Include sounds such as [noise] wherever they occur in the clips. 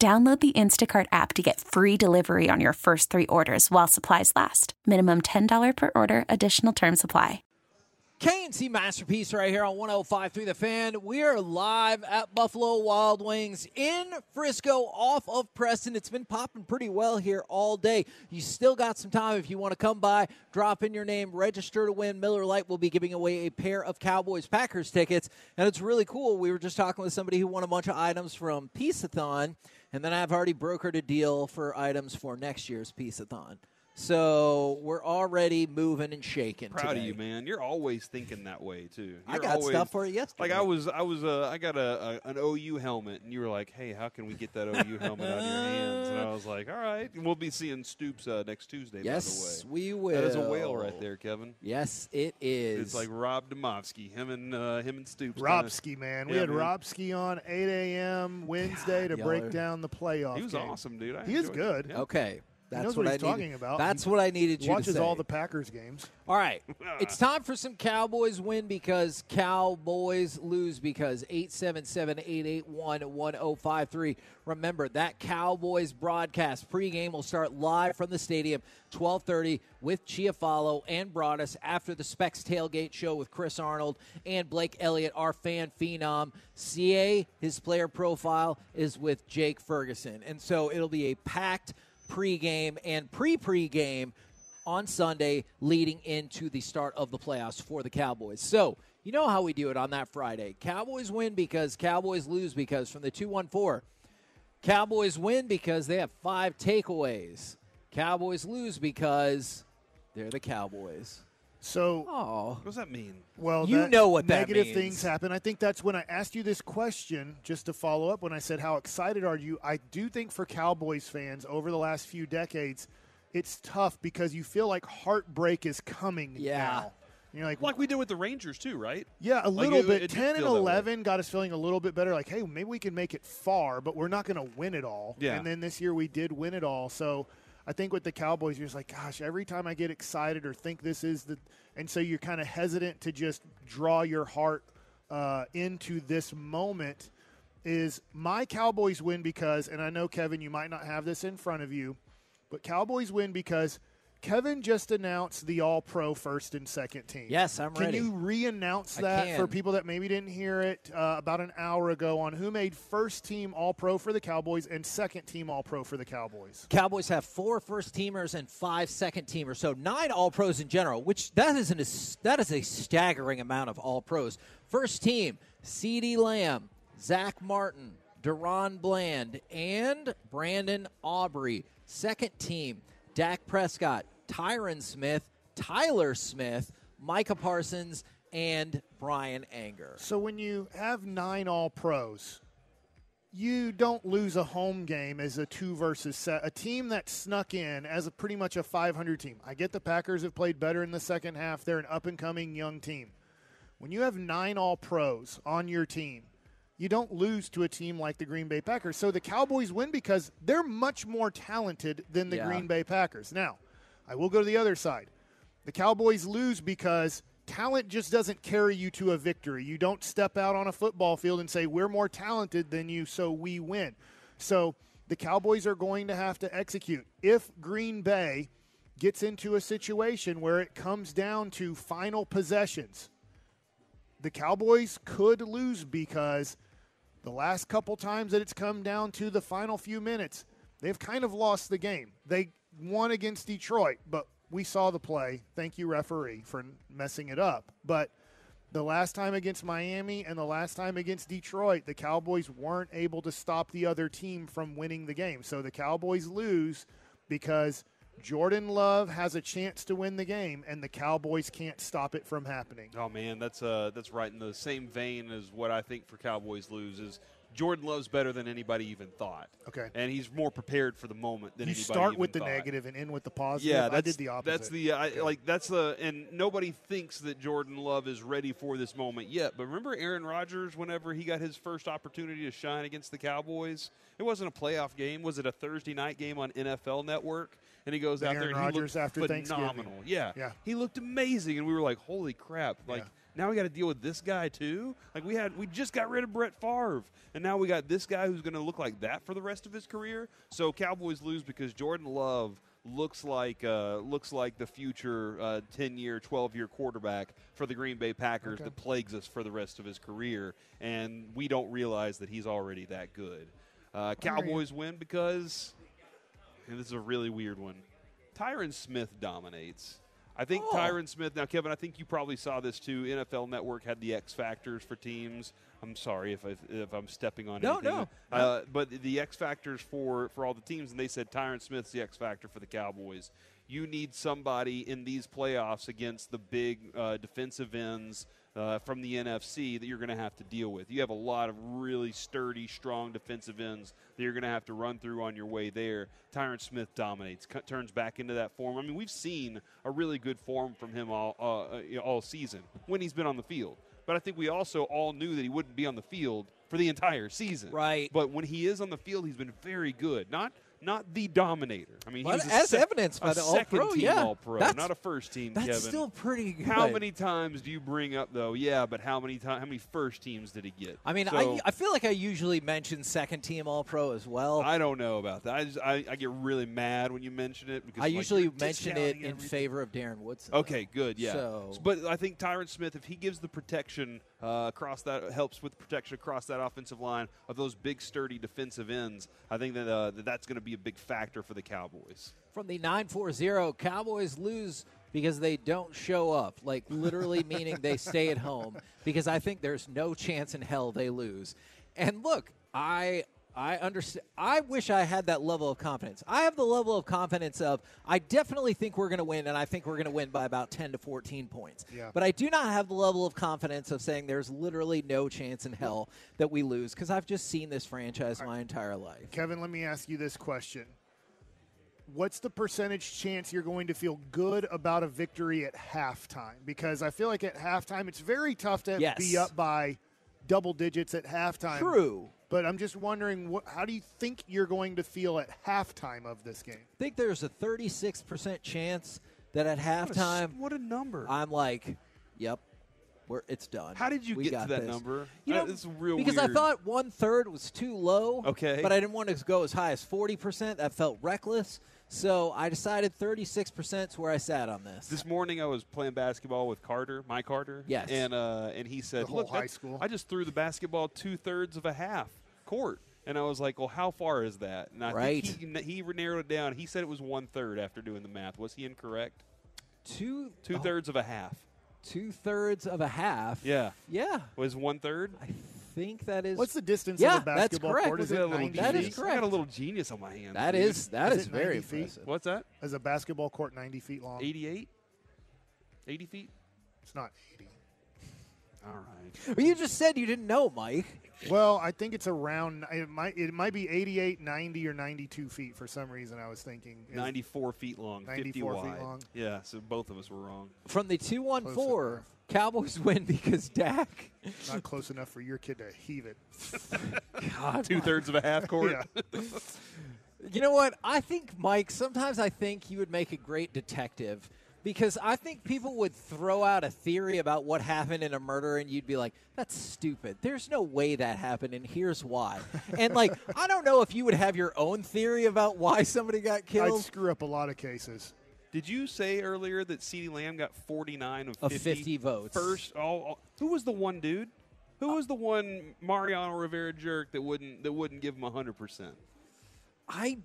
Download the Instacart app to get free delivery on your first three orders while supplies last. Minimum $10 per order, additional term supply. K&C Masterpiece right here on 105 through the fan. We are live at Buffalo Wild Wings in Frisco off of Preston. It's been popping pretty well here all day. You still got some time if you want to come by, drop in your name, register to win. Miller Lite will be giving away a pair of Cowboys Packers tickets. And it's really cool. We were just talking with somebody who won a bunch of items from Peaceathon. And then I've already brokered a deal for items for next year's Peaceathon. So we're already moving and shaking. Proud today. of you, man. You're always thinking that way too. I You're got always, stuff for you yesterday. Like I was, I was, uh, I got a, a an OU helmet, and you were like, "Hey, how can we get that OU helmet out of your hands?" And I was like, "All right." And we'll be seeing Stoops uh, next Tuesday. Yes, by the way. we will. That is a whale right there, Kevin. Yes, it is. It's like Rob Demovsky, him and uh, him and Stoops. kinda- Robski, man. We Yeah, had man. Robski on 8 a.m. Wednesday to break are- down the playoff. He was game. awesome, dude. I He is good. Yeah. okay. That's knows what, what I he's needed- talking about. That's what I needed He you to watches say. all the Packers games. All right. [laughs] It's time for some Cowboys win because Cowboys lose because 877-881-1053. Remember, that Cowboys broadcast pregame will start live from the stadium 1230 with Chiafalo and Broadus after the Specs Tailgate show with Chris Arnold and Blake Elliott, our fan phenom. CA, his player profile, is with Jake Ferguson. And so it'll be a packed pregame and pre-pregame on Sunday leading into the start of the playoffs for the Cowboys. So, you know how we do it on that Friday. Cowboys win because Cowboys lose because from the 214. Cowboys win because they have five takeaways. Cowboys lose because they're the Cowboys. So. What does that mean? well, You that- know what that negative means. things happen. I think that's when I asked you this question, just to follow up. When I said how excited are you, I do think for Cowboys fans over the last few decades, it's tough because you feel like heartbreak is coming Yeah. now. You're like, Like we did with the Rangers too, right? Yeah, a Like, little it- bit. it did 10 and feel that way. 11 got us feeling a little bit better. Like, hey, maybe we can make it far, but we're not going to win it all. Yeah. And then this year we did win it all. So I think with the Cowboys, you're just like, gosh, every time I get excited or think this is the. And so you're kind of hesitant to just draw your heart uh, into this moment. Is my Cowboys win because, and I know, Kevin, you might not have this in front of you, but Cowboys win because. Kevin just announced the All Pro first and second team. Yes, I'm Can ready. Can you re-announce that for people that maybe didn't hear it uh, about an hour ago on who made first team All Pro for the Cowboys and second team All Pro for the Cowboys? Cowboys have four first teamers and five second teamers, so nine All Pros in general. Which that is an, that is a staggering amount of All Pros. First team: CeeDee Lamb, Zack Martin, DaRon Bland, and Brandon Aubrey. Second team: Dak Prescott, Tyron Smith, Tyler Smith, Micah Parsons, and Bryan Anger. So when you have nine All Pros, you don't lose a home game as a two versus set. A team that snuck in as a pretty much a 500 team. I get the Packers have played better in the second half. They're an up and coming young team. When you have nine All Pros on your team, you don't lose to a team like the Green Bay Packers. So the Cowboys win because they're much more talented than the Yeah. Green Bay Packers. Now, I will go to the other side. The Cowboys lose because talent just doesn't carry you to a victory. You don't step out on a football field and say, We're more talented than you, so we win. So the Cowboys are going to have to execute. If Green Bay gets into a situation where it comes down to final possessions, the Cowboys could lose because the last couple times that it's come down to the final few minutes, they've kind of lost the game. They won against Detroit, but we saw the play. Thank you, referee, for messing it up. But The last time against Miami and the last time against Detroit, the Cowboys weren't able to stop the other team from winning the game. So the Cowboys lose because Jordan Love has a chance to win the game, and the Cowboys can't stop it from happening. Oh man, that's uh that's right in the same vein as what I think for Cowboys lose is Jordan Love's better than anybody even thought. Okay. and he's more prepared for the moment than You anybody start with the thought. negative and end with the positive. Yeah, I did the opposite. That's the I, like that's the and nobody thinks that Jordan Love is ready for this moment yet. But remember Aaron Rodgers whenever he got his first opportunity to shine against the Cowboys, it wasn't a playoff game. Was it a Thursday night game on NFL Network? And he goes out Aaron there and Rodgers he looked after phenomenal. Yeah, Yeah. he looked amazing, and we were like, "Holy crap!" Like. Yeah. Now we got to deal with this guy too. Like we had, we just got rid of Brett Favre, and now we got this guy who's going to look like that for the rest of his career. So Cowboys lose because Jordan Love looks like uh, looks like the future ten year, twelve year quarterback for the Green Bay Packers Okay. that plagues us for the rest of his career, and we don't realize that he's already that good. Uh, Cowboys win because this is a really weird one. Tyron Smith dominates. I think Oh. Tyron Smith. Now, Kevin, I think you probably saw this too. NFL Network had the X factors for teams. I'm sorry if I, if I'm stepping on No, anything. no. Uh, but the X factors for for all the teams, and they said Tyron Smith's the X factor for the Cowboys. You need somebody in these playoffs against the big uh, defensive ends uh, from the NFC that you're going to have to deal with. You have a lot of really sturdy, strong defensive ends that you're going to have to run through on your way there. Tyron Smith dominates, turns back into that form. I mean, we've seen a really good form from him all uh, uh, all season when he's been on the field. But I think we also all knew that he wouldn't be on the field for the entire season. Right. But when he is on the field, he's been very good. Not not the dominator. I mean, Well, as sec- evidenced by the All-Pro, team yeah. All Pro, That's- not a first team. That's Kevin. still pretty good. How many times do you bring up though? Yeah, but how many times? How many first teams did he get? I mean, So, I, I feel like I usually mention second team All Pro as well. I don't know about that. I, just, I I get really mad when you mention it because I like, usually mention it in everything. favor of Darren Woodson. Okay, good. Yeah. So- but I think Tyron Smith, if he gives the protection uh, across that, helps with protection across that offensive line of those big, sturdy defensive ends, I think that, uh, that that's going to be a big factor for the Cowboys. From the 940, Cowboys lose because they don't show up, like literally [laughs] meaning they stay at home because I think there's no chance in hell they lose. And look, I I understand I wish I had that level of confidence. I have the level of confidence of I definitely think we're going to win and I think we're going to win by about 10 to 14 points. Yeah. But I do not have the level of confidence of saying there's literally no chance in hell that we lose because I've just seen this franchise my entire life. Kevin, let me ask you this question. What's the percentage chance you're going to feel good about a victory at halftime? Because I feel like at halftime, it's very tough to Yes. be up by double digits at halftime. True. But I'm just wondering, what, how do you think you're going to feel at halftime of this game? I think there's a 36% chance that at What a s- halftime What a number. I'm like, yep, we're it's done. How did you We get to that this. number? You Uh, know, it's real because I thought one third was too low. Okay. but I didn't want to go as high as 40%. That felt reckless. So I decided 36% is where I sat on this. This morning I was playing basketball with Carter, my Carter. Yes. And uh, and he said, The whole "Look, high school. I just threw the basketball two thirds of a half court." And I was like, "Well, how far is that?" And I Right. think he, he narrowed it down. He said it was one third after doing the math. Was he incorrect? two Two thirds of a half. two thirds of a half. Yeah. Yeah. Was one third? I think that is. What's the distance yeah, of the basketball that's court? Is it 90 correct. I got a little genius on my hands. That is that is is, is very impressive. Feet? What's that? Is a basketball court 90 feet long? 88? 80 feet? It's not 80. All right. Well, you just said you didn't know, Mike. Well, I think it's around it might it might be 88, 90 or 92 feet for some reason I was thinking. 94 feet long, 94 50 wide. Feet long. Yeah, so both of us were wrong. From the 214 Cowboys win because Dak. not close enough for your kid to heave it. [laughs] God, Two thirds of a half court. Yeah. [laughs] You know what? I think, Mike, sometimes I think you would make a great detective because I think people would throw out a theory about what happened in a murder and you'd be like, that's stupid. There's no way that happened, and here's why. [laughs] and, like, I don't know if you would have your own theory about why somebody got killed. I'd screw up a lot of cases. Did you say earlier that CeeDee Lamb got 49 of Of 50, 50 votes. First, all, all- who was the one dude? Who uh, was the one Mariano Rivera jerk that wouldn't that wouldn't give him 100%? I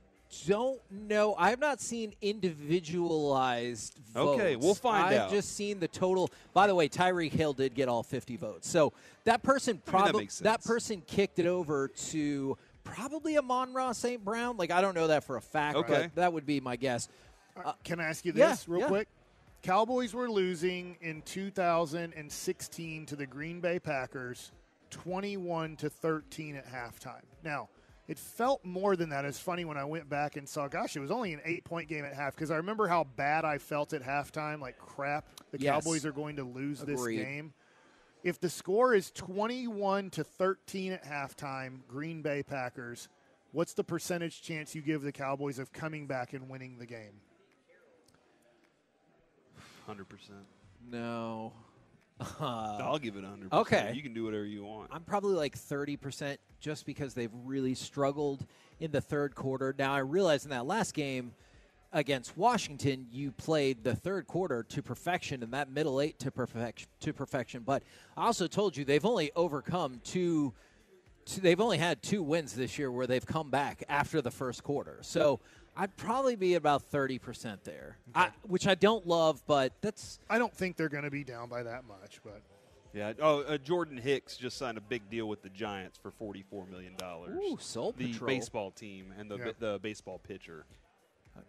don't know. I have not seen individualized votes. Okay, we'll find I've out. just seen the total. By the way, Tyreek Hill did get all 50 votes. So that person that probably makes sense. person kicked it over to probably Amon-Ra St. Brown. Like I don't know that for a fact, Okay. but that would be my guess. Uh, Can I ask you yeah, this real yeah. quick? Cowboys were losing in 2016 to the Green Bay Packers 21 to 13 at halftime. Now, it felt more than that. It's funny when I went back and saw, gosh, it was only an eight point game at half because I remember how bad I felt at halftime. Like, crap, the Yes. Cowboys are going to lose this game. If the score is 21 to 13 at halftime, Green Bay Packers, what's the percentage chance you give the Cowboys of coming back and winning the game? Hundred percent. No. [laughs] I'll give it hundred. Okay. You can do whatever you want. I'm probably like 30% just because they've really struggled in the third quarter. Now, I realize in that last game against Washington, you played the third quarter to perfection and that middle eight to perfection. To perfection. But I also told you they've only overcome two. two they've only had two wins this year where they've come back after the first quarter. So I'd probably be about 30% there, I, which I don't love, but that's I don't think they're going to be down by that much, but Yeah. Oh, uh, Jordan Hicks just signed a big deal with the Giants for forty-four million dollars. Ooh, Soul the Patrol. baseball team and the Yeah. the baseball pitcher.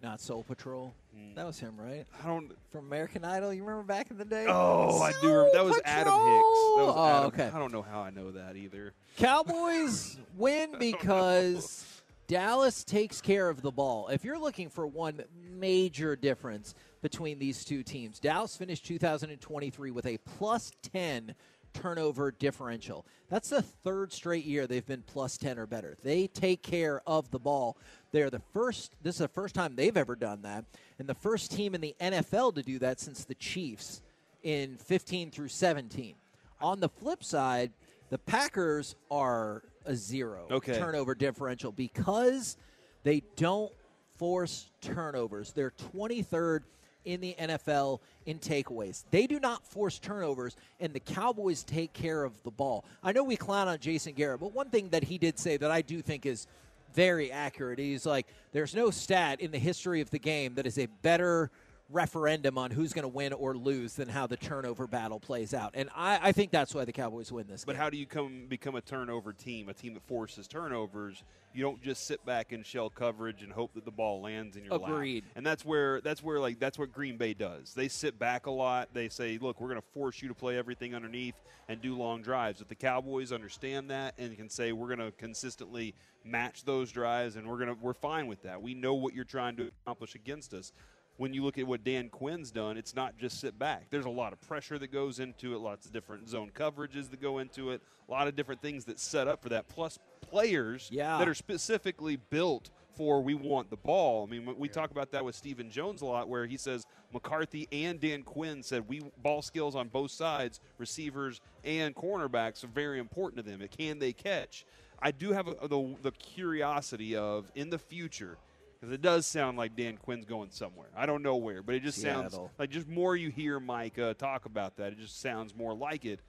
not Soul Patrol. Mm. That was him, right? I don't. from American Idol. You remember back in the day? Oh, I do. Remember, that was Adam Hicks. That was Patrol! Adam. Oh, okay. I don't know how I know that either. Cowboys [laughs] win because Dallas takes care of the ball. If you're looking for one major difference between these two teams, Dallas finished 2023 with a plus 10 turnover differential. That's the third straight year they've been plus 10 or better. They take care of the ball. They're the first, this is the first time they've ever done that, and the first team in the NFL to do that since the Chiefs in 15 through 17. On the flip side, the Packers are a zero Okay. turnover differential because they don't force turnovers. They're 23rd in the NFL in takeaways. They do not force turnovers, and the Cowboys take care of the ball. I know we clown on Jason Garrett, but one thing that he did say that I do think is very accurate. He's like, there's no stat in the history of the game that is a better referendum on who's going to win or lose than how the turnover battle plays out. And I, I think that's why the Cowboys win this But game. how do you come become a turnover team? A team that forces turnovers. You don't just sit back and shell coverage and hope that the ball lands in your lap. Agreed. And that's where that's where like that's what Green Bay does. They sit back a lot. They say, "Look, we're going to force you to play everything underneath and do long drives." If the Cowboys understand that and can say, "We're going to consistently match those drives and we're going to we're fine with that. We know what you're trying to accomplish against us." When you look at what Dan Quinn's done, it's not just sit back. There's a lot of pressure that goes into it, lots of different zone coverages that go into it, a lot of different things that set up for that, plus players Yeah. that are specifically built for we want the ball. I mean, we talk about that with Stephen Jones a lot, where he says McCarthy and Dan Quinn said we ball skills on both sides, receivers and cornerbacks are very important to them. Can they catch? I do have a, the, the curiosity of in the future because it does sound like Dan Quinn's going somewhere. I don't know where, but it just sounds like just more you hear Mike uh, talk about that, it just sounds more like it.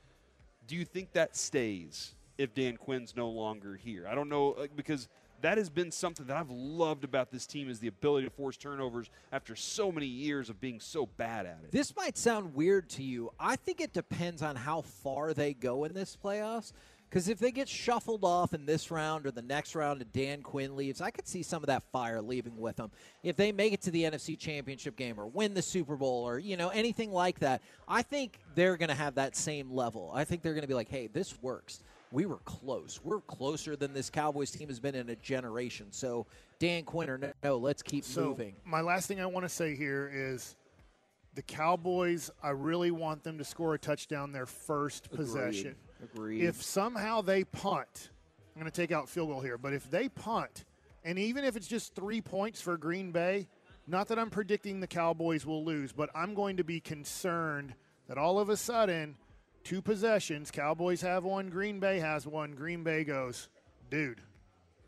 Do you think that stays if Dan Quinn's no longer here? I don't know like, because that has been something that I've loved about this team is the ability to force turnovers after so many years of being so bad at it. This might sound weird to you. I think it depends on how far they go in this playoffs. Because if they get shuffled off in this round or the next round and Dan Quinn leaves, I could see some of that fire leaving with them. If they make it to the NFC Championship game or win the Super Bowl or, you know, anything like that, I think they're going to have that same level. I think they're going to be like, hey, this works. We were close. We're closer than this Cowboys team has been in a generation. So, Dan Quinn or no, no let's keep So moving. my last thing I want to say here is the Cowboys. I really want them to score a touchdown their first possession. Agreed. If somehow they punt, I'm going to take out field goal here, but if they punt, and even if it's just three points for Green Bay, not that I'm predicting the Cowboys will lose, but I'm going to be concerned that all of a sudden, two possessions, Cowboys have one, Green Bay has one. Green Bay goes, dude,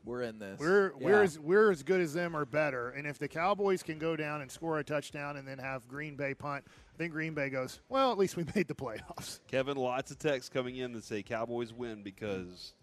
We're in this. we're Yeah. we're as we're as good as them or better. And if the Cowboys can go down and score a touchdown and then have Green Bay punt, I think Green Bay goes, well, at least we [laughs] made the playoffs. Kevin, lots of texts coming in that say Cowboys win because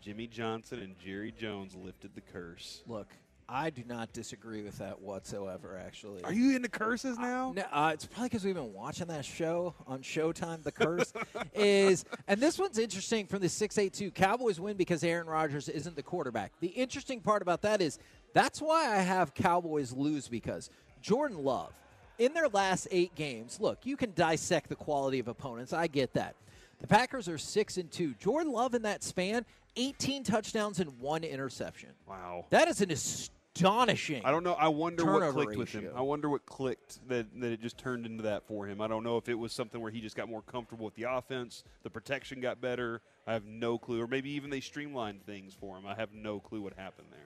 Jimmy Johnson and Jerry Jones lifted the curse. Look, I do not disagree with that whatsoever. Actually, Are you into curses now? No, uh, it's probably because we've been watching that show on Showtime. The curse [laughs] is, and this one's interesting from the six eight two Cowboys win because Aaron Rodgers isn't the quarterback. The interesting part about that is that's why I have Cowboys lose because Jordan Love in their last eight games. Look, you can dissect the quality of opponents. I get that. The Packers are six and two. Jordan Love in that span, eighteen touchdowns and one interception. Wow. That is an astonishing. I don't know. I wonder what clicked with him. I wonder what clicked that, that it just turned into that for him. I don't know if it was something where he just got more comfortable with the offense, the protection got better. I have no clue. Or maybe even they streamlined things for him. I have no clue what happened there.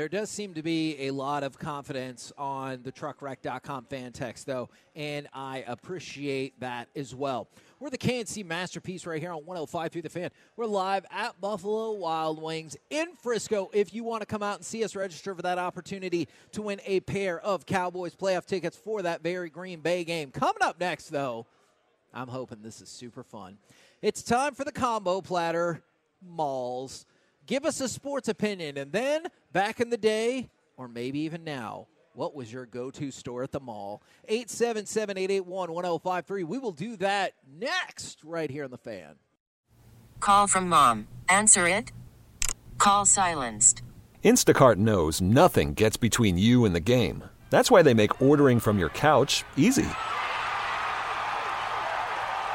There does seem to be a lot of confidence on the truckwreck.com fan text, though, and I appreciate that as well. We're the K&C Masterpiece right here on 105 through the fan. We're live at Buffalo Wild Wings in Frisco. If you want to come out and see us, register for that opportunity to win a pair of Cowboys playoff tickets for that very Green Bay game. Coming up next, though, I'm hoping this is super fun. It's time for the combo platter malls. Give us a sports opinion. And then, back in the day, or maybe even now, what was your go to store at the mall? 877 881 1053. We will do that next, right here on the fan. Call from mom. Answer it. Call silenced. Instacart knows nothing gets between you and the game. That's why they make ordering from your couch easy.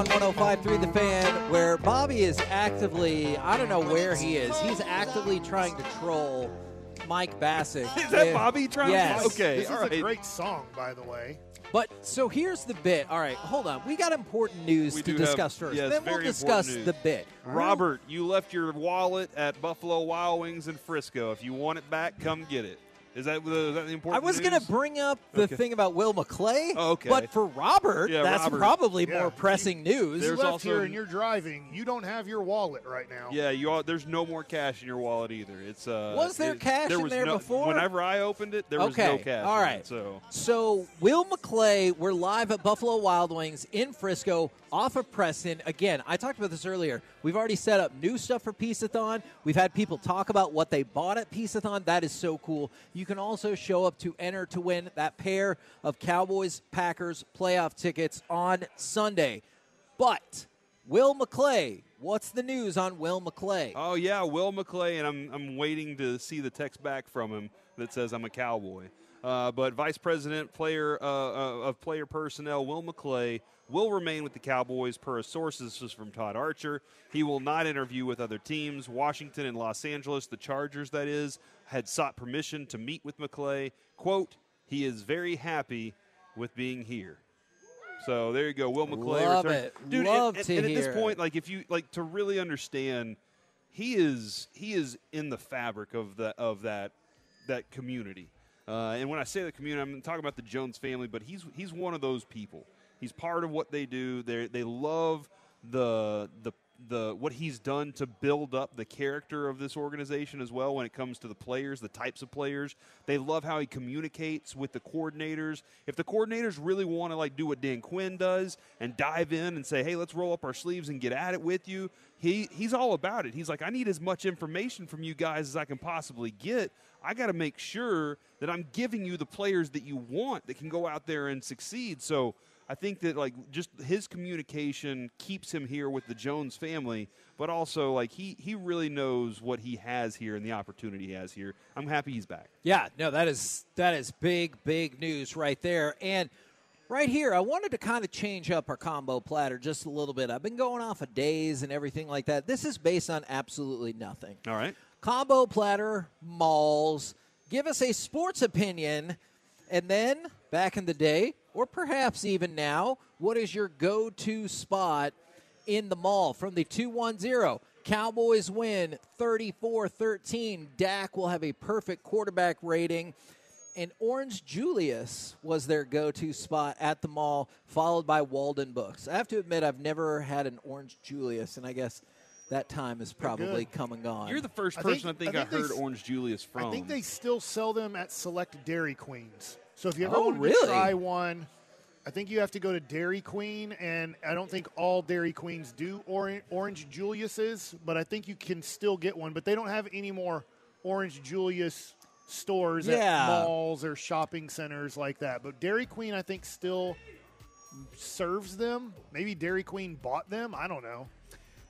On 105.3 The Fan, where Bobby is actively, I don't know where he is, he's actively trying to troll Mike Bacsik. [laughs] Is that If- Bobby trying yes. to? Okay, This all is right. a great song, by the way. But so here's the bit. All right, hold on. We got important news We to do have- discuss first. yes, then we'll discuss the bit. Robert, you left your wallet at Buffalo Wild Wings in Frisco. If you want it back, come get it. Is that the, is that the I was going to bring up the Okay. thing about Will McClay, Oh, okay. but for Robert, Yeah, that's Robert. probably Yeah. more pressing news. You There's left also- here and you're driving. You don't have your wallet right now. Yeah, you all, there's no more cash in your wallet either. It's uh, Was there it- cash there in there no, before? Whenever I opened it, there was no cash. all in it, so So Will McClay, we're live at Buffalo Wild Wings in Frisco, off of Preston. Again, I talked about this earlier. We've already set up new stuff for Peaceathon. We've had people talk about what they bought at Peaceathon. That is so cool. You can also show up to enter to win that pair of Cowboys Packers playoff tickets on Sunday. But Will McClay, what's the news on Will McClay? Oh yeah, Will McClay, and I'm I'm waiting to see the text back from him that says I'm a cowboy. Uh, but Vice President player uh, uh, of player personnel Will McClay will remain with the Cowboys per a source. This is from Todd Archer. He will not interview with other teams. Washington and Los Angeles, the Chargers, that is, had sought permission to meet with McClay. "Quote: He is very happy with being here." So there you go, Will McClay. Love return- it. dude. Love and, to and at hear this point, like if you like to really understand, he is he is in the fabric of the of that that community. Uh, and when I say the community, I'm talking about the Jones family, but he's he's one of those people. He's part of what they do. They they love the the the what he's done to build up the character of this organization as well when it comes to the players, the types of players. They love how he communicates with the coordinators. If the coordinators really want to like do what Dan Quinn does and dive in and say, "Hey, let's roll up our sleeves and get at it with you." He he's all about it. He's like, "I need as much information from you guys as I can possibly get. I got to make sure that I'm giving you the players that you want that can go out there and succeed." So, I think that like just his communication keeps him here with the Jones family, but also like he he really knows what he has here and the opportunity he has here. I'm happy he's back. Yeah, no, that is that is big, big news right there. And Right here, I wanted to kind of change up our combo platter just a little bit. I've been going off of days and everything like that. This is based on absolutely nothing. All right. Combo platter, malls. Give us a sports opinion. And then, back in the day, or perhaps even now, what is your go to spot in the mall from the 210? Cowboys win 34 13. Dak will have a perfect quarterback rating. And Orange Julius was their go to spot at the mall, followed by Walden Books. I have to admit, I've never had an Orange Julius, and I guess that time is probably good. come and gone. You're the first I think- person I think I, I think they heard s- Orange Julius from. I think they still sell them at select Dairy Queens. So if you ever Oh, want really? to try one, I think you have to go to Dairy Queen, and I don't think all Dairy Queens do or- Orange Julius's, but I think you can still get one. But they don't have any more Orange Julius stores Yeah. at malls or shopping centers like that. But Dairy Queen, I think, still serves them. Maybe Dairy Queen bought them. I don't know.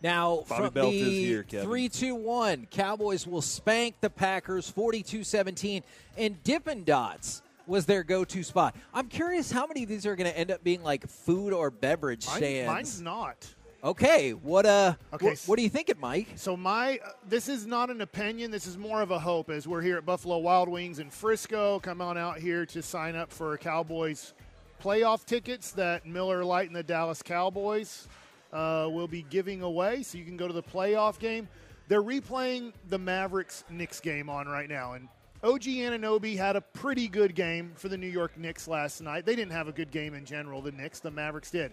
Now, Bobby from Belt the is here, Kevin. 3 2 1, Cowboys will spank the Packers 42 17, and Dippin' Dots was their go to spot. I'm curious how many of these are going to end up being like food or beverage Mine- stands. mine's not. Okay, what uh, Okay, wh- what are you thinking, Mike? So my uh, this is not an opinion. This is more of a hope. As we're here at Buffalo Wild Wings in Frisco, come on out here to sign up for Cowboys playoff tickets that Miller Lite and the Dallas Cowboys uh, will be giving away. So you can go to the playoff game. They're replaying the Mavericks Knicks game on right now, and OG Anunoby had a pretty good game for the New York Knicks last night. They didn't have a good game in general. The Knicks, the Mavericks did.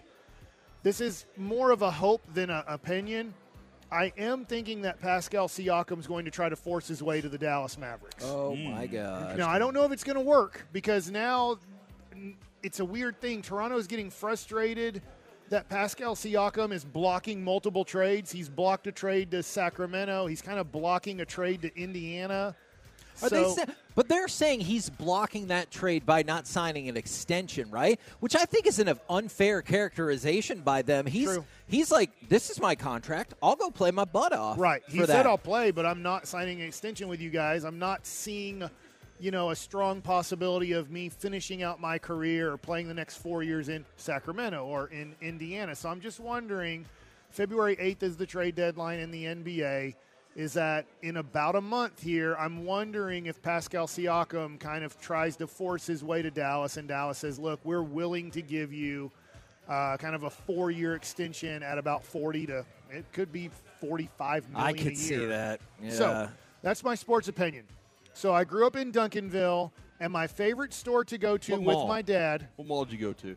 This is more of a hope than an opinion. I am thinking that Pascal Siakam is going to try to force his way to the Dallas Mavericks. Oh my hmm. God! Now, I don't know if it's going to work because now it's a weird thing. Toronto is getting frustrated that Pascal Siakam is blocking multiple trades. He's blocked a trade to Sacramento. He's kind of blocking a trade to Indiana. Are so, they sa- but they're saying he's blocking that trade by not signing an extension, right? Which I think is an unfair characterization by them. He's True. he's like, this is my contract. I'll go play my butt off. Right. He said that. I'll play, but I'm not signing an extension with you guys. I'm not seeing, you know, a strong possibility of me finishing out my career or playing the next four years in Sacramento or in Indiana. So I'm just wondering, February 8th is the trade deadline in the NBA. Is that in about a month here? I'm wondering if Pascal Siakam kind of tries to force his way to Dallas, and Dallas says, "Look, we're willing to give you uh, kind of a four-year extension at about 40 to it could be 45 million. I could see year. that. Yeah. So that's my sports opinion. So I grew up in Duncanville, and my favorite store to go to What with mall? my dad, What mall did you go to?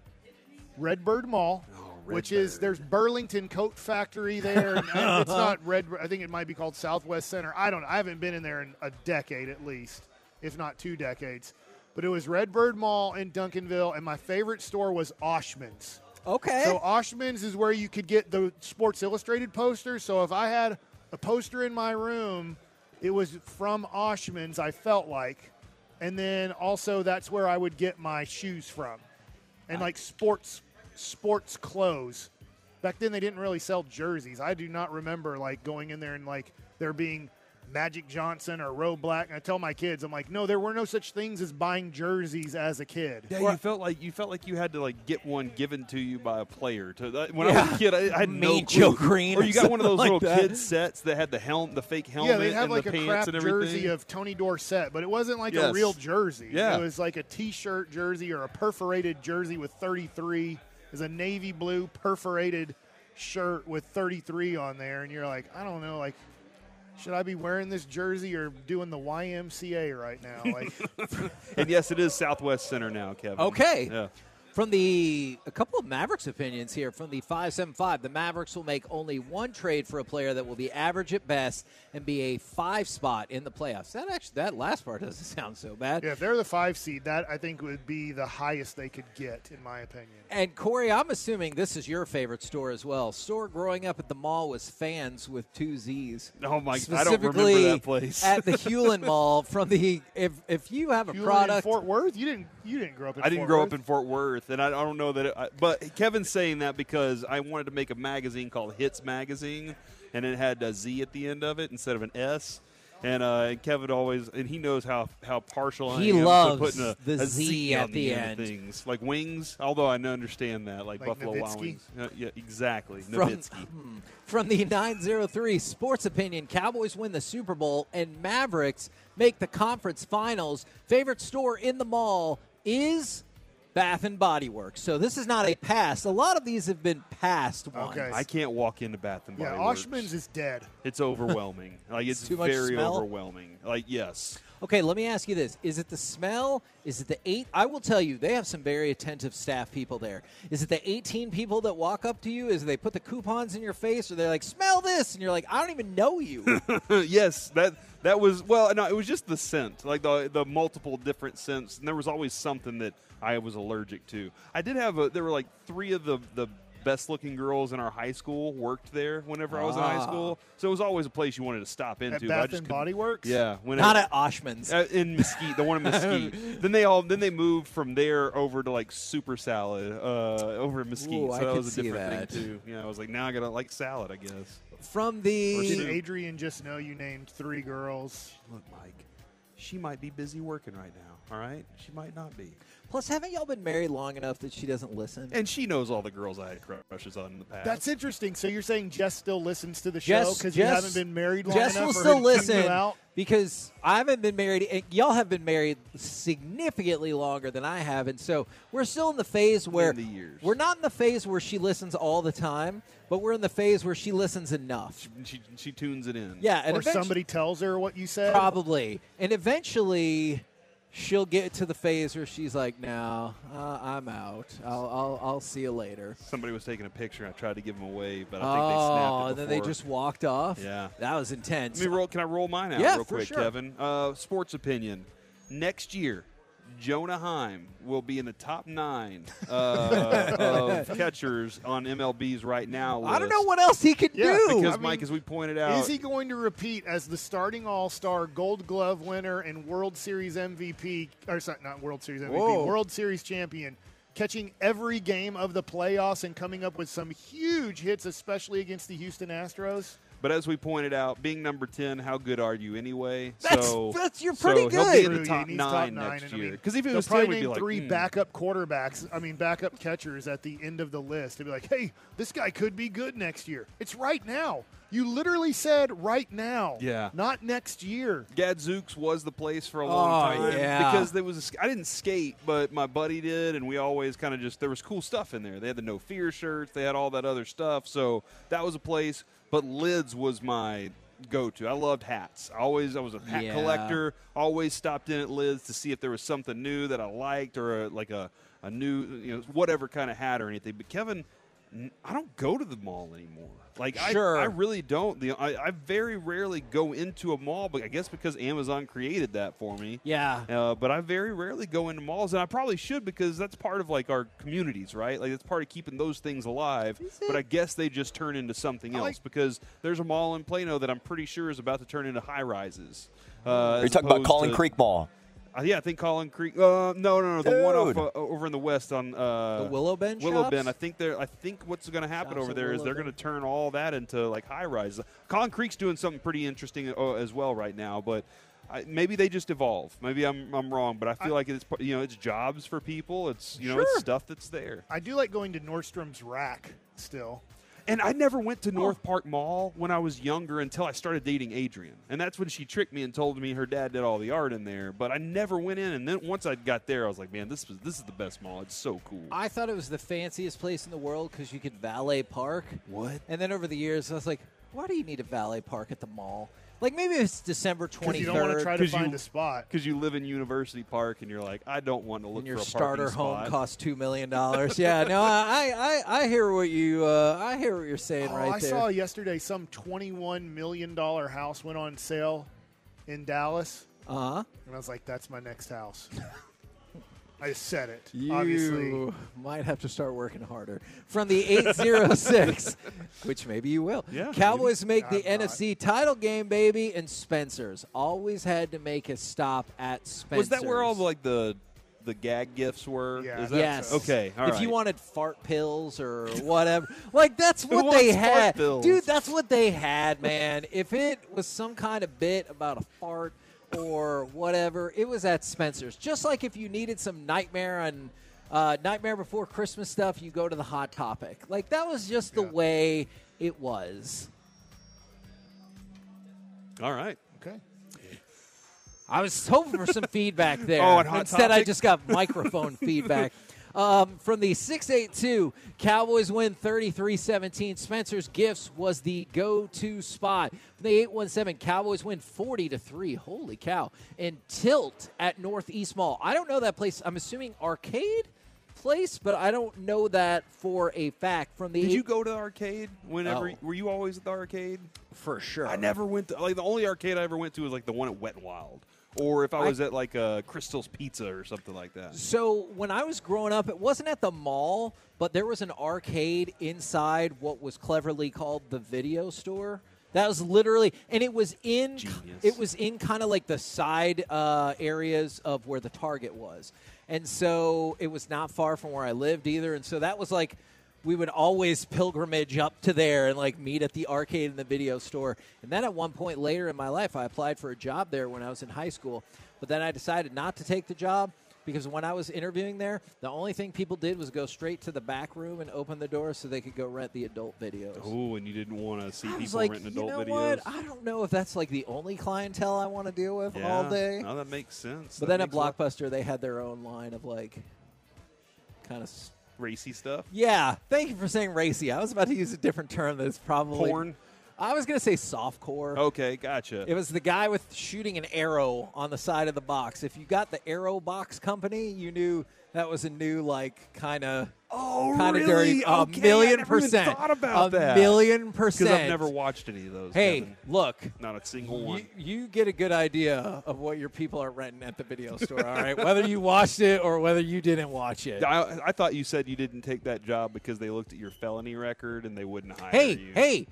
Redbird Mall, Which is there's Burlington Coat Factory there. I- uh, [laughs] it's not Red. I think it might be called Southwest Center. I don't know. I haven't been in there in a decade at least, if not two decades. But it was Redbird Mall in Duncanville, and my favorite store was Oshman's. okay. So Oshman's is where you could get the Sports Illustrated posters. So if I had a poster in my room, it was from Oshman's. I felt like, and then also that's where I would get my shoes from, and like sports sports clothes. Back then they didn't really sell jerseys. I do not remember like going in there and like there being Magic Johnson or Roe Black. And I tell my kids, I'm like, no, there were no such things as buying jerseys as a kid. Yeah, you felt like you felt like you had to like get one given to you by a player. To when I was a kid, I, I had no Mean clue. Joe Greene or or you got one of those something little that. kid sets that had the helm, the fake helmet, Yeah, they have and like the a pants crap jersey of Tony Dorsett, but it wasn't like a real jersey. Yeah. It was like a T-shirt jersey or a perforated jersey with 33. Is a navy blue perforated shirt with 33 on there, and you're like, I don't know, like, should I be wearing this jersey or doing the YMCA right now? Like, [laughs] and yes, it is Southwest Center now, Kevin. Okay. Yeah. From the a couple of Mavericks opinions here from the 575, the Mavericks will make only one trade for a player that will be average at best and be a five spot in the playoffs. That actually that last part doesn't [laughs] sound so bad. yeah, if they're the five seed, that I think would be the highest they could get, in my opinion. And Corey, I'm assuming this is your favorite store as well. Store growing up at the mall was Fanzz with two Z's. Oh my! I don't remember Specifically that place. at the [laughs] Hulen Mall. From the if if you have a You were in product, Fort Worth? You didn't. You didn't grow up in. I didn't Fort grow Worth? up in Fort Worth, and I, I don't know that. It, I, but Kevin's saying that because I wanted to make a magazine called Hits Magazine, and it had a Z at the end of it instead of an S. And, uh, and Kevin always, and he knows how, how partial He I am loves to putting a, the a Z on at the end. of end. Things like wings, although I understand that, like, Like Buffalo Wild Wings. Uh, yeah, exactly. From, Nowitzki. [laughs] from the 903 Sports Opinion, Cowboys win the Super Bowl and Mavericks make the conference finals. Favorite store in the mall is Bath and Body Works. So this is not a pass. A lot of these have been passed ones. Okay. I can't walk into Bath and Body Yeah, Works. Oshman's is dead. It's overwhelming. [laughs] like it's Too much very smell? overwhelming. Like yes. Okay, let me ask you this. Is it the smell? Is it the eight? I will tell you, they have some very attentive staff people there. Is it the 18 people that walk up to you? Is it they put the coupons in your face? Or they're like, smell this? And you're like, I don't even know you. [laughs] yes, that that was well. No, it was just the scent, like the the multiple different scents, and there was always something that I was allergic to. I did have a. There were like three of the the best looking girls in our high school worked there whenever I was in high Ah. school, so it was always a place you wanted to stop into. At but I Bath just and couldn't- Body Works? Yeah, when Not at Oshman's. uh, in Mesquite, the one in Mesquite. [laughs] then they all then they moved from there over to like Souper Salad uh, over in Mesquite. Ooh, so I that could was a see different that. thing too. Yeah, I was like, now I gotta like salad, I guess. From Did the. Adrian just know you named three girls? Look, Mike, she might be busy working right now. All right, she might not be, Plus, haven't y'all been married long enough that she doesn't listen? and she knows all the girls I had crushes on in the past. That's interesting. So you're saying Jess still listens to the show Jess, because you Jess- haven't been married long Jess enough? will for her still to tune you listen out? because I haven't been married. and Y'all have been married significantly longer than I have, and so we're still in the phase where the years. we're not in the phase where she listens all the time, but we're in the phase where she listens enough. she, she tunes it in. Yeah, and Or eventu- somebody tells her what you said? probably, and eventually. She'll get to the phase where she's like, "No, uh, I'm out. I'll, I'll, I'll see you later." Somebody was taking a picture. I tried to give them away, but I think they snapped Oh, it and then they before. just walked off. Yeah. that was intense. Let me roll. Can I roll mine out Yeah, real for quick, sure. Kevin? Uh, sports opinion. Next year, Jonah Heim will be in the top nine uh, [laughs] of catchers on MLB's right now. I don't know what else he could Yeah, do. because I mean, Mike, as we pointed out, Is he going to repeat as the starting All Star, Gold Glove winner, and World Series MVP? Or sorry, not World Series MVP, Whoa. World Series champion, catching every game of the playoffs and coming up with some huge hits, especially against the Houston Astros? But as we pointed out, being number ten, how good are you anyway? That's- so that's- you're so pretty He'll good. be in the top needs nine top next and I year. mean, Because if it they'll was probably ten, we'd be like, three hmm. backup quarterbacks. I mean, backup catchers at the end of the list. To be like, hey, this guy could be good next year. It's right now. You literally said right now. Yeah. Not next year. Gadzooks was the place for a long Oh, time yeah. because there was a, I didn't skate, but my buddy did, and we always kind of just there was cool stuff in there. They had the no fear shirts, they had all that other stuff, so that was a place. But Lids was my go-to. I loved hats. I always I was a hat Yeah. collector. Always stopped in at Lids to see if there was something new that I liked or a, like a a new you know whatever kind of hat or anything. But Kevin. I don't go to the mall anymore. Like Sure. I, I really don't. The I, I very rarely go into a mall, but I guess because Amazon created that for me. Yeah. Uh, but I very rarely go into malls, and I probably should because that's part of like our communities, right? Like it's part of keeping those things alive. But I guess they just turn into something I else like- because there's a mall in Plano that I'm pretty sure is about to turn into high rises. Uh, Are you talking about opposed Collin to- Creek Mall? Uh, yeah, I think Collin Creek. Uh, no, no, no, the one off uh, over in the west on uh, The Willow Bend Willow shops? Bend. I think they're. I think what's going to happen Shops over at there is Willow they're going to turn all that into like high rise. Collin Creek's doing something pretty interesting uh, as well right now, but. I, maybe they just evolve. Maybe I'm, I'm wrong, but I feel like it's you know it's jobs for people. It's you know it's Sure. stuff that's there. I do like going to Nordstrom's Rack still. And I never went to oh. North Park Mall when I was younger until I started dating Adrian. And that's when she tricked me and told me her dad did all the art in there. But I never went in. And then once I got there, I was like, man, this was this is the best mall. It's so cool. I thought it was the fanciest place in the world because you could valet park. What? And then over the years, I was like, why do you need a valet park at the mall? Like maybe it's December Because you don't want to third. try to 'Cause you- find a spot. Because you live in University Park and you're like, I don't want to look And your for a starter home spot. costs two million [laughs] dollars. yeah, no, I, I, I hear what you, uh, I hear what you're saying Oh, right I there. saw yesterday some $21 million house went on sale in Dallas. uh huh. And I was like, that's my next house. [laughs] I said it. You Obviously. might have to start working harder. From the 806, [laughs] which maybe you will. Yeah, Cowboys make the I'm not. NFC title game, baby, and Spencer's. Always had to make a stop at Spencer's. Was that where all the, like the the gag gifts were. Yeah, Is that Yes. okay? All if right. you wanted fart pills or whatever, [laughs] like that's Who what they wants fart had, pills? dude. That's what they had, man. if it was some kind of bit about a fart or whatever, it was at Spencer's. Just like if you needed some Nightmare and uh, Nightmare Before Christmas stuff, you go to the Hot Topic. Like that was just the Yeah. way it was. all right. Okay. I was hoping for some [laughs] feedback there. Oh, and Hot Instead, I Topic? just got microphone [laughs] feedback. Um, from the 682, Cowboys win 33 17. Spencer's Gifts was the go to spot. From the 817, Cowboys win 40 to 3. Holy cow. And Tilt at Northeast Mall. I don't know that place. I'm assuming arcade place, but I don't know that for a fact. From the Did eight- you go to the arcade whenever? Oh. Were you always at the arcade? for sure? I never went to like the only arcade I ever went to was like the one at Wet n Wild, or if I I- was at like a Crystal's Pizza or something like that. So when I was growing up, it wasn't at the mall, but there was an arcade inside what was cleverly called the video store. That was literally, and it was in, Genius. it was in kind of like the side uh, areas of where the Target was, and so it was not far from where I lived either. And so that was like, we would always pilgrimage up to there and like meet at the arcade and the video store. And then at one point later in my life, I applied for a job there when I was in high school, but then I decided not to take the job because when I was interviewing there, the only thing people did was go straight to the back room and open the door so they could go rent the adult videos. Oh, and you didn't want to see I people like, renting you adult know videos. what? I don't know if that's like the only clientele I want to deal with yeah. all day. No, that makes sense. but That then at makes a lot- Blockbuster, they had their own line of like kind of. Racy stuff. Yeah, thank you for saying racy. I was about to use a different term that's probably Porn. I was going to say softcore. Okay, gotcha. It was the guy with shooting an arrow on the side of the box. If you got the Arrow Box Company, you knew that was a new like kind of oh, kind of really? dirty. A Okay, I million never even percent. thought about a that. million percent. Because I've never watched any of those. Hey, Kevin. look. not a single one. You, you get a good idea of what your people are renting at the video store, all right? Whether you watched it or whether you didn't watch it. I, I thought you said you didn't take that job because they looked at your felony record and they wouldn't hire Hey, you. Hey, hey,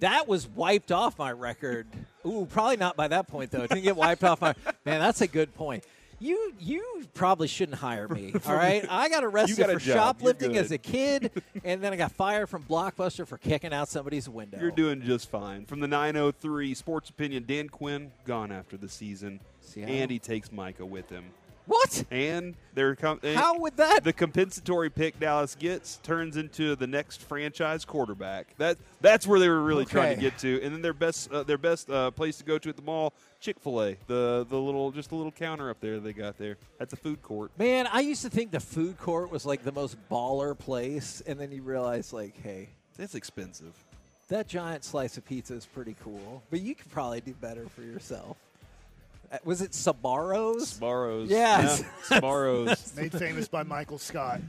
that was wiped off my record. Ooh, probably not by that point though. It didn't get wiped off my. Man, that's a good point. You you probably shouldn't hire me. [laughs] All right, I got arrested got for. Shoplifting as a kid, [laughs] and then I got fired from Blockbuster for kicking out somebody's window. You're doing just fine. From the 903 Sports Opinion, Dan Quinn gone after the season, Seattle. and he takes Micah with him. What? And they're com- How would that? the compensatory pick Dallas gets turns into the next franchise quarterback. That that's where they were really trying to get to. And then their best uh, their best uh, place to go to at the mall, Chick Fil A, the the little just a little counter up there they got there. That's a food court. Man, I used to think the food court was like the most baller place, and then you realize, like, hey, That's expensive. that giant slice of pizza is pretty cool, but you could probably do better for yourself. Uh, Was it Sabaros? Sbarro's. Yes. Yeah, Sbarro's. [laughs] Made famous by Michael Scott,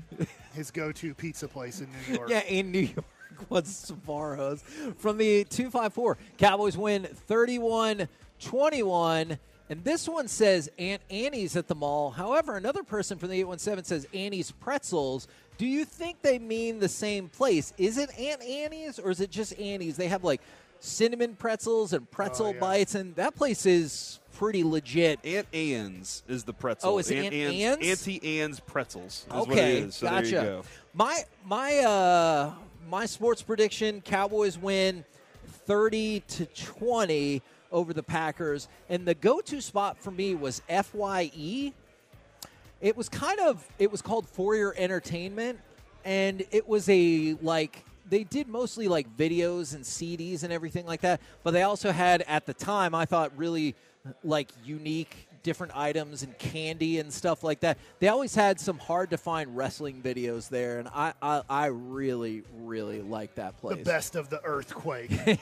his go-to pizza place in New York. [laughs] Yeah, in New York was Sbarro's. From the 254, Cowboys win 31 21. And this one says Aunt Annie's at the mall. However, another person from the 817 says Annie's Pretzels. Do you think they mean the same place? Is it Aunt Annie's or is it just Annie's? They have like cinnamon pretzels and pretzel Oh, yeah. bites, and that place is pretty legit. Aunt Anne's is the pretzel. Oh, is it Aunt Anne's? Auntie Anne's pretzels. Is okay, what it is. So gotcha. There you go. My my uh my sports prediction: Cowboys win thirty to twenty over the Packers, and the go-to spot for me was Fye. It was kind of it was called For Your Entertainment, and it was a like they did mostly like videos and CDs and everything like that, but they also had at the time I thought really like unique different items and candy and stuff like that. They always had some hard to find wrestling videos there, and I I, I really really like that place. the best of the earthquake. [laughs]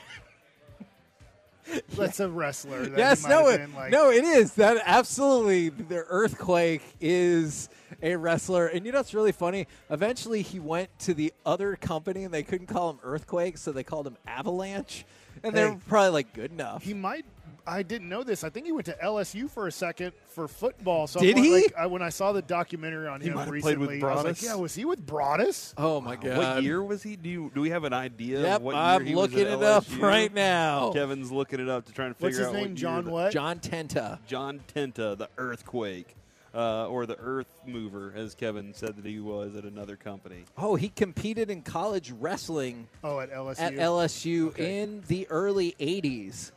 [laughs] That's a wrestler. That Yes, no, it, like, no, it is. That absolutely, the earthquake is a wrestler. And you know what's really funny? Eventually, he went to the other company, and they couldn't call him Earthquake, so they called him Avalanche. And they're probably like, good enough. He might. I didn't know this. I think he went to LSU for a second for football. So Did I'm he? Like, I, when I saw the documentary on He him recently, played with I was like, "Yeah, was he with Broadus?" oh my god! What year was he? Do you, do we have an idea? Yep, of what year I'm he was looking at it up right now. Kevin's looking it up to try and figure out. What's his out name? what John year what? John Tenta. John Tenta, the earthquake. uh, or the Earth Mover, as Kevin said that he was at another company. Oh, he competed in college wrestling Oh, at LSU. at LSU Okay. in the early 80s.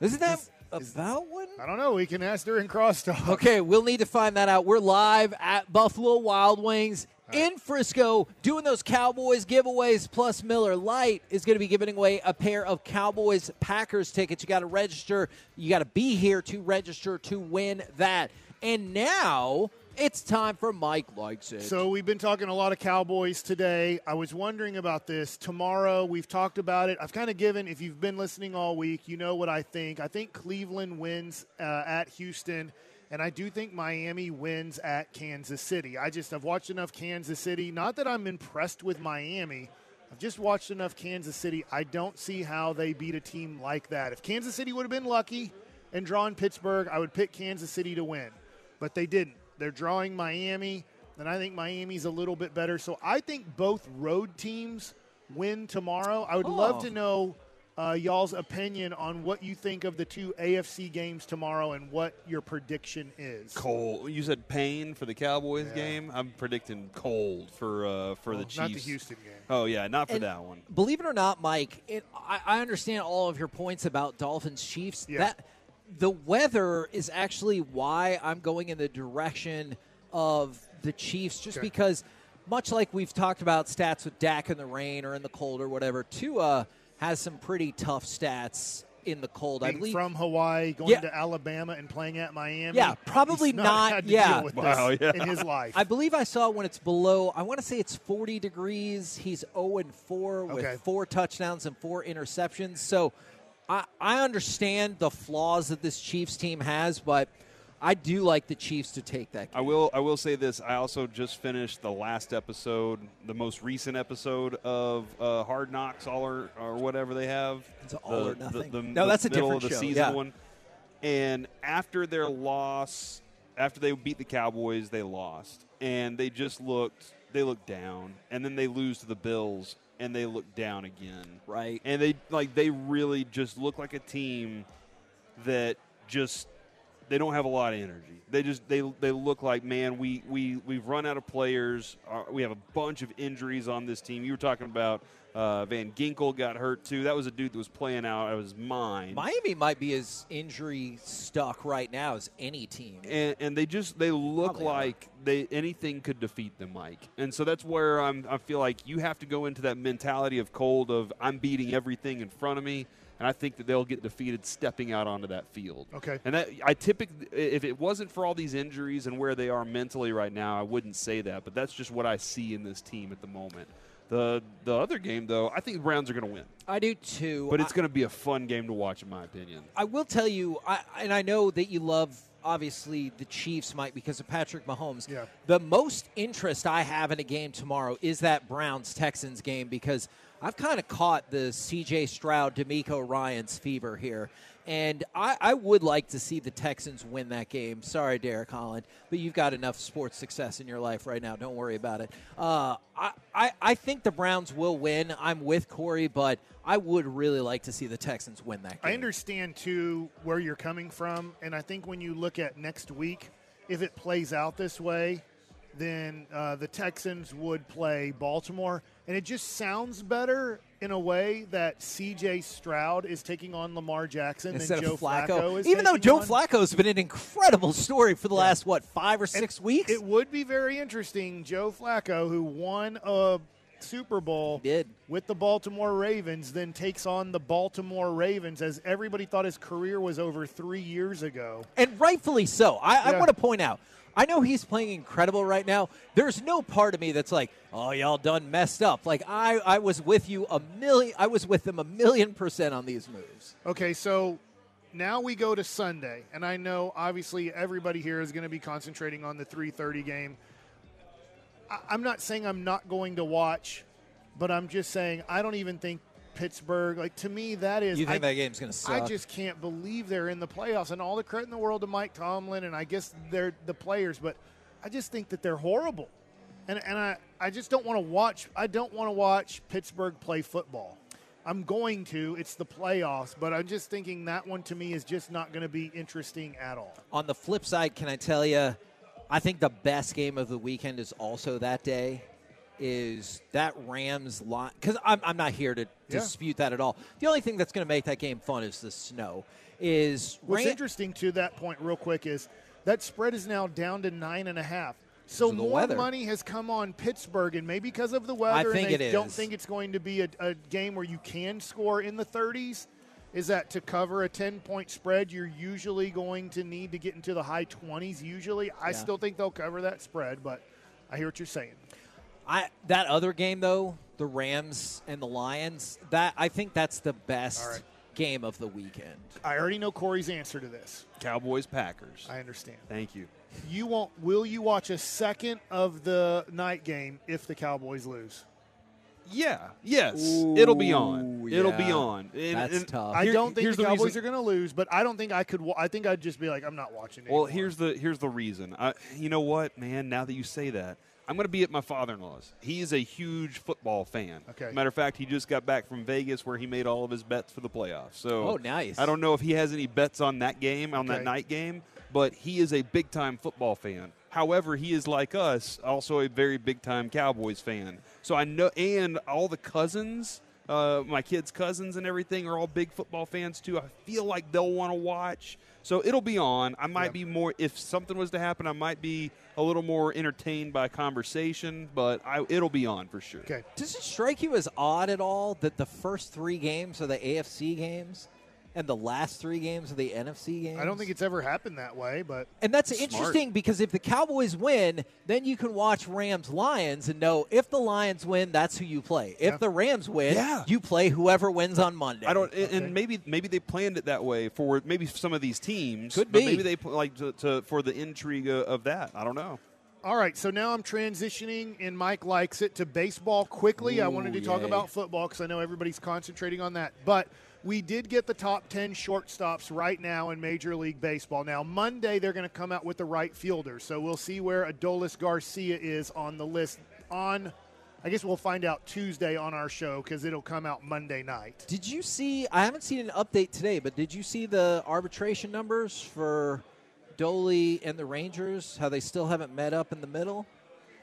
Isn't that? is- about when? I don't know. We can ask during crosstalk. Okay, we'll need to find that out. We're live at Buffalo Wild Wings in Frisco doing those Cowboys giveaways. Plus, Miller Lite is going to be giving away a pair of Cowboys Packers tickets. You got to register, you got to be here to register to win that. And now it's time for Mike Likes It. So we've been talking a lot of Cowboys today. I was wondering about this tomorrow. We've talked about it. I've kind of given. If you've been listening all week, you know what I think. I think Cleveland wins uh, at Houston, and I do think Miami wins at Kansas City. I just I've watched enough Kansas City. Not that I'm impressed with Miami. I've just watched enough Kansas City. I don't see how they beat a team like that. If Kansas City would have been lucky and drawn Pittsburgh, I would pick Kansas City to win. But they didn't. They're drawing Miami, and I think Miami's a little bit better. So I think both road teams win tomorrow. I would love Oh. to know uh, y'all's opinion on what you think of the two AFC games tomorrow and what your prediction is. Cold. You said pain for the Cowboys game. I'm predicting cold for uh, for the Chiefs. not the Houston game. Oh yeah, not for And that one. Believe it or not, Mike, it, I, I understand all of your points about Dolphins Chiefs. Yeah. That the weather is actually why I'm going in the direction of the Chiefs, just Okay. because, much like we've talked about stats with Dak in the rain or in the cold or whatever, Tua has some pretty tough stats in the cold. I believe from Hawaii, going Yeah. to Alabama, and playing at Miami. Yeah, probably he's not- had to yeah. deal with Wow, this yeah. in his life. I believe I saw when it's below. I want to say it's 40 degrees. He's 0 and 4 with Okay. four touchdowns and four interceptions. So I, I understand the flaws that this Chiefs team has, but I do like the Chiefs to take that. I will. I will say this. I also just finished the last episode, the most recent episode of uh, Hard Knocks, all or, or whatever they have. It's all the, or nothing. The, the, No, that's a different show, season yeah. one. And after their loss, after they beat the Cowboys, they lost, and they just looked. They looked down, and then they lose to the Bills, and they look down again. Right. And they like they really just look like a team that just they don't have a lot of energy. They just they they look like man, we we we've run out of players. Uh, we have a bunch of injuries on this team. You were talking about uh, Van Ginkel got hurt too. That was a dude that was playing out of his mind. Miami might be as injury stuck right now as any team. and, and they just they look Probably are. like they anything could defeat them, Mike. And so that's where I'm. I feel like you have to go into that mentality of cold of I'm beating everything in front of me, and I think that they'll get defeated stepping out onto that field. Okay. And that I typically, if it wasn't for all these injuries and where they are mentally right now, I wouldn't say that. But that's just what I see in this team at the moment. The the other game though, I think the Browns are going to win, I do too. but it's going to be a fun game to watch, in my opinion. I will tell you, I, and I know that you love obviously the Chiefs, Mike, because of Patrick Mahomes. Yeah. The most interest I have in a game tomorrow is that Browns Texans game because I've kind of caught the C.J. Stroud, DeMeco Ryans fever here. And I, I would like to see the Texans win that game. Sorry, Derek Holland, but you've got enough sports success in your life right now. Don't worry about it. Uh, I, I, I think the Browns will win. I'm with Cory, but I would really like to see the Texans win that game. I understand too where you're coming from, and I think when you look at next week, if it plays out this way, then uh, the Texans would play Baltimore, and it just sounds better in a way that C.J. Stroud is taking on Lamar Jackson instead than Joe of Flacco. is Even though Joe on. Flacco's been an incredible story for the last what five or And six weeks. It would be very interesting. Joe Flacco, who won a Super Bowl did. with the Baltimore Ravens, then takes on the Baltimore Ravens as everybody thought his career was over three years ago. and rightfully so. I, I want to point out. I know he's playing incredible right now. There's no part of me that's like, "Oh, y'all done messed up." Like I, I was with you a million. I was with them a million percent on these moves. Okay, so now we go to Sunday, and I know obviously everybody here is going to be concentrating on the 3:30 game. I- I'm not saying I'm not going to watch, but I'm just saying I don't even think Pittsburgh. Like to me, that is. You think I, that game's going to suck? I just can't believe they're in the playoffs, and all the credit in the world to Mike Tomlin, and I guess they're the players, but I just think that they're horrible, and and I I just don't want to watch. I don't want to watch Pittsburgh play football. I'm going to. It's the playoffs, but I'm just thinking that one to me is just not going to be interesting at all. On the flip side, can I tell you, I think the best game of the weekend is also that day. Is that Rams line? Because I'm, I'm not here to Yeah. dispute that at all. The only thing that's going to make that game fun is the snow. Is What's Ram- interesting to that point, real quick, is that spread is now down to nine and a half. So more weather. money has come on Pittsburgh, and maybe because of the weather, think and they it don't think it's going to be a, a game where you can score in the 30s. Is that to cover a 10 point spread, you're usually going to need to get into the high 20s? Usually, I Yeah. still think they'll cover that spread, but I hear what you're saying. I that other game though, the Rams and the Lions. That I think that's the best All right. game of the weekend. I already know Cory's answer to this. Cowboys Packers. I understand. Thank you. You won't. Will you watch a second of the night game if the Cowboys lose? Yeah. Yes. It'll be on. Ooh, It'll be on. And- That's and tough. I don't think here's the the Cowboys reason- are going to lose, but I don't think I could. I think I'd just be like, I'm not watching. It. Well, anymore. here's the here's the reason. I, you know what, man? Now that you say that, I'm going to be at my father-in-law's. He is a huge football fan. Okay. Matter of fact, he just got back from Vegas where he made all of his bets for the playoffs. So, Oh, nice. I don't know if he has any bets on that game on Okay. that night game, but he is a big-time football fan. However, he is like us, also a very big-time Cowboys fan. So I know, and all the cousins. Uh, my kids' cousins and everything are all big football fans too. I feel like they'll want to watch. So it'll be on. I might Yeah. be more if something was to happen. I might be a little more entertained by conversation, but I, it'll be on for sure. okay. Does it strike you as odd at all that the first three games are the AFC games and the last three games of the NFC games? I don't think it's ever happened that way, but And that's Smart. interesting because if the Cowboys win, then you can watch Rams Lions and know if the Lions win, that's who you play. If Yeah. the Rams win, Yeah. you play whoever wins on Monday. I don't, and- and maybe maybe they planned it that way for maybe some of these teams. Could but be. Maybe they put, like to, to for the intrigue of of that. I don't know. all right. So now I'm transitioning, and Mike likes it to baseball quickly. I wanted to talk about football because I know everybody's concentrating on that, but. We did get the top 10 shortstops right now in Major League Baseball. Now, Monday, they're going to come out with the right fielder. So we'll see where Adolis Garcia is on the list. On, I guess we'll find out Tuesday on our show because it'll come out Monday night. Did you see? I haven't seen an update today, but did you see the arbitration numbers for Doley and the Rangers? How they still haven't met up in the middle?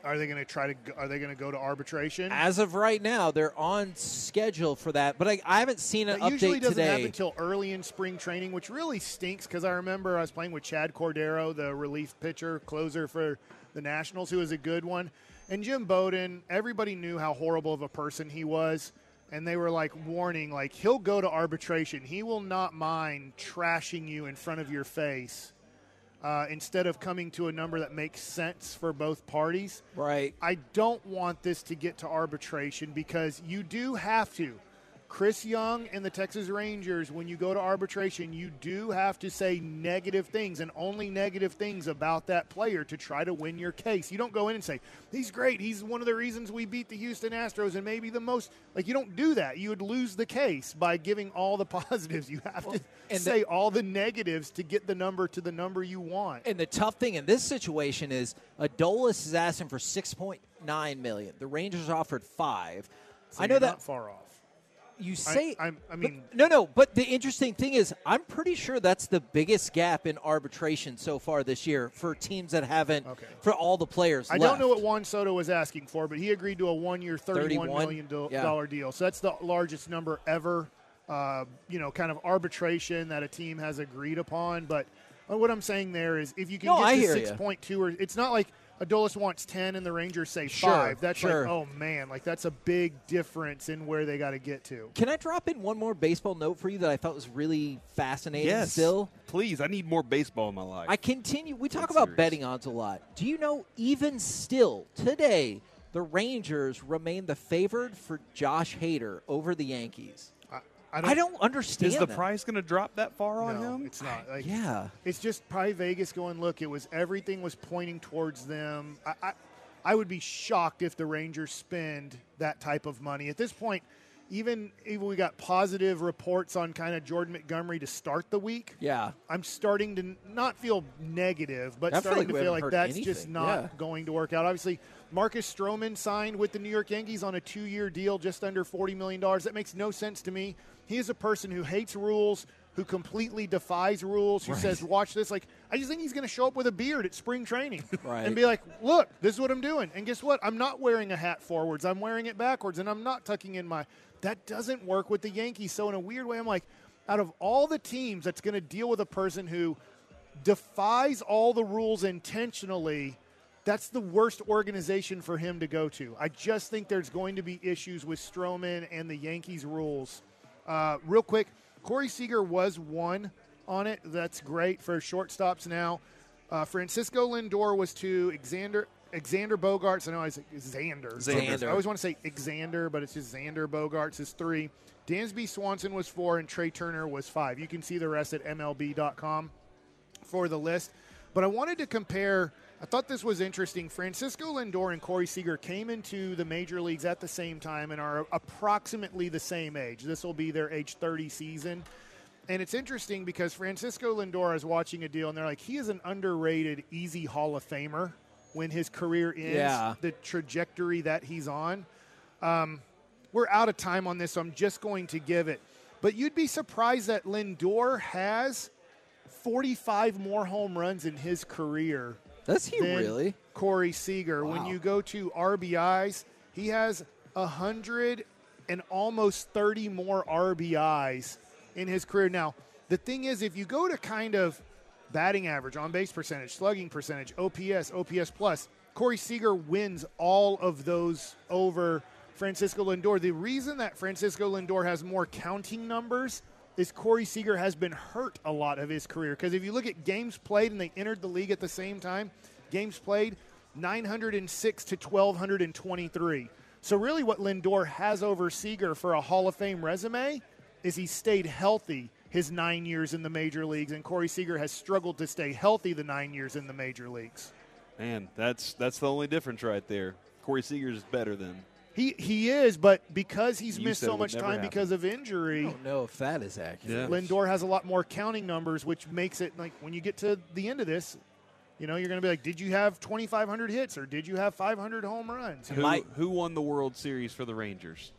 Are they going to try to? go- Are they going to go to arbitration? As of right now, they're on schedule for that, but I, I haven't seen an That usually update doesn't today. happen until early in spring training, which really stinks because I remember I was playing with Chad Cordero, the relief pitcher, closer for the Nationals, who was a good one. And Jim Bowden, everybody knew how horrible of a person he was. And they were like warning, like, he'll go to arbitration. He will not mind trashing you in front of your face uh, instead of coming to a number that makes sense for both parties. right. I don't want this to get to arbitration because you do have to. Chris Young and the Texas Rangers, when you go to arbitration, you do have to say negative things and only negative things about that player to try to win your case. You don't go in and say, he's great. He's one of the reasons we beat the Houston Astros and maybe the most. Like, you don't do that. You would lose the case by giving all the [laughs] positives. You have to and the- say all the negatives to get the number to the number you want. And the tough thing in this situation is Adolis is asking for six point nine million. The Rangers offered five. So I know that far off. You say I but- mean- no no but the interesting thing is i'm pretty sure that's the biggest gap in arbitration so far this year for teams that haven't Okay. for all the players I don't know what. Juan Soto was asking for, but he agreed to a one-year, thirty-one 31? million do- Yeah. dollar deal. So that's the largest number ever. Uh, you know, kind of arbitration that a team has agreed upon. But uh, what I'm saying there is, if you can No, get I to six point two, or it's not like Adolis wants ten and the Rangers say Sure, five. That's sure. like, oh man, like that's a big difference in where they got to get to. can i drop in one more baseball note for you that i thought was really fascinating Yes. still Please, I need more baseball in my life. I continue. We talk I'm about serious. betting odds a lot. Do you know, even still today, the Rangers remain the favored for Josh Hader over the Yankees? I, I don't understand. Is the that. price going to drop that far on no, him? it's not. Like, Yeah. It's just probably Vegas going, look, it was everything was pointing towards them. I, I, I would be shocked if the Rangers spend that type of money. At this point, even even we got positive reports on kind of Jordan Montgomery to start the week. Yeah. I'm starting to not feel negative, but I feel starting like to feel like heard that's just not Yeah. going to work out. Obviously, Marcus Stroman signed with the New York Yankees on a two year deal, just under $40 million. That makes no sense to me. He is a person who hates rules, who completely defies rules, who says, "Watch this." Like, I just think he's going to show up with a beard at spring training [laughs] Right. and be like, "Look, this is what I'm doing." And guess what? I'm not wearing a hat forwards. I'm wearing it backwards, and I'm not tucking in my. That doesn't work with the Yankees. So in a weird way, I'm like, out of all the teams that's going to deal with a person who defies all the rules intentionally, that's the worst organization for him to go to. I just think there's going to be issues with Stroman and the Yankees rules. Uh, real quick, Corey Seager was one on it. That's great for shortstops now. Uh, Francisco Lindor was two. Xander Xander Bogaerts. I know I say Xander. Xander. I always want to say Xander, but it's just Xander Bogaerts is three. Dansby Swanson was four, and Trea Turner was five. You can see the rest at MLB.com for the list. But I wanted to compare. I thought this was interesting. Francisco Lindor and Corey Seager came into the major leagues at the same time and are approximately the same age. This will be their age 30 season. And it's interesting because Francisco Lindor is watching a deal and they're like, he is an underrated, easy Hall of Famer when his career ends. Yeah. The trajectory that he's on. Um, we're out of time on this, so I'm just going to give it. But you'd be surprised that Lindor has 45 more home runs in his career Does he really? Corey Seager. When you go to RBIs, he has a 100 and almost 30 more RBIs in his career. Now, the thing is, if you go to kind of batting average, on base percentage, slugging percentage, OPS, OPS plus, Corey Seager wins all of those over Francisco Lindor. The reason that Francisco Lindor has more counting numbers is Corey Seager has been hurt a lot of his career. Because if you look at games played and they entered the league at the same time, games played 906 to 1223. So really, what Lindor has over Seager for a Hall of Fame resume is he stayed healthy his nine years in the major leagues, and Corey Seager has struggled to stay healthy the nine years in the major leagues. Man, that's that's the only difference right there. Corey Seager is better than. He he is, but because he's You missed so much time happen. because of I injury, don't know if that is accurate. Yeah. Lindor has a lot more counting numbers, which makes it like when you get to the end of this, you know, you're going to be like, did you have 2,500 hits or did you have 500 home runs? Who, My- who won the World Series for the Rangers?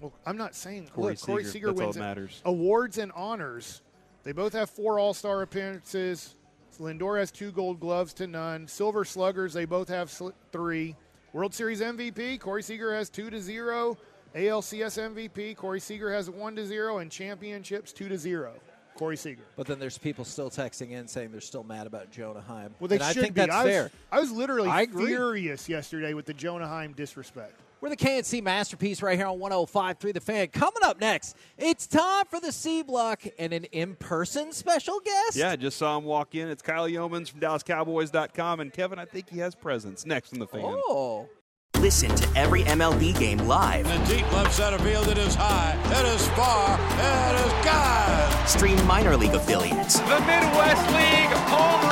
Well, I'm not saying Corey look, Corey Seager, Seager that's all wins that matters. awards and honors. They both have four All Star appearances. Lindor has two Gold Gloves to none. Silver Sluggers, they both have sl- three. World Series MVP, Corey Seager has two to zero. ALCS MVP, Corey Seager has one to zero, and championships two to zero. Corey Seager. But then there's people still texting in saying they're still mad about Jonah Heim. Well, they and should I think be. that's I was, fair. I was literally I furious yesterday with the Jonah Heim disrespect. We're the K&C masterpiece right here on 105.3 The Fan. Coming up next, it's time for the C Block and an in-person special guest. Yeah, just saw him walk in. It's Kyle Youmans from DallasCowboys.com, and Kevin, I think he has presence next in the fan. Oh. Listen to every MLB game live. In the deep left center field, it is high, it is far, it is gone. Stream minor league affiliates The Midwest League home run leader. and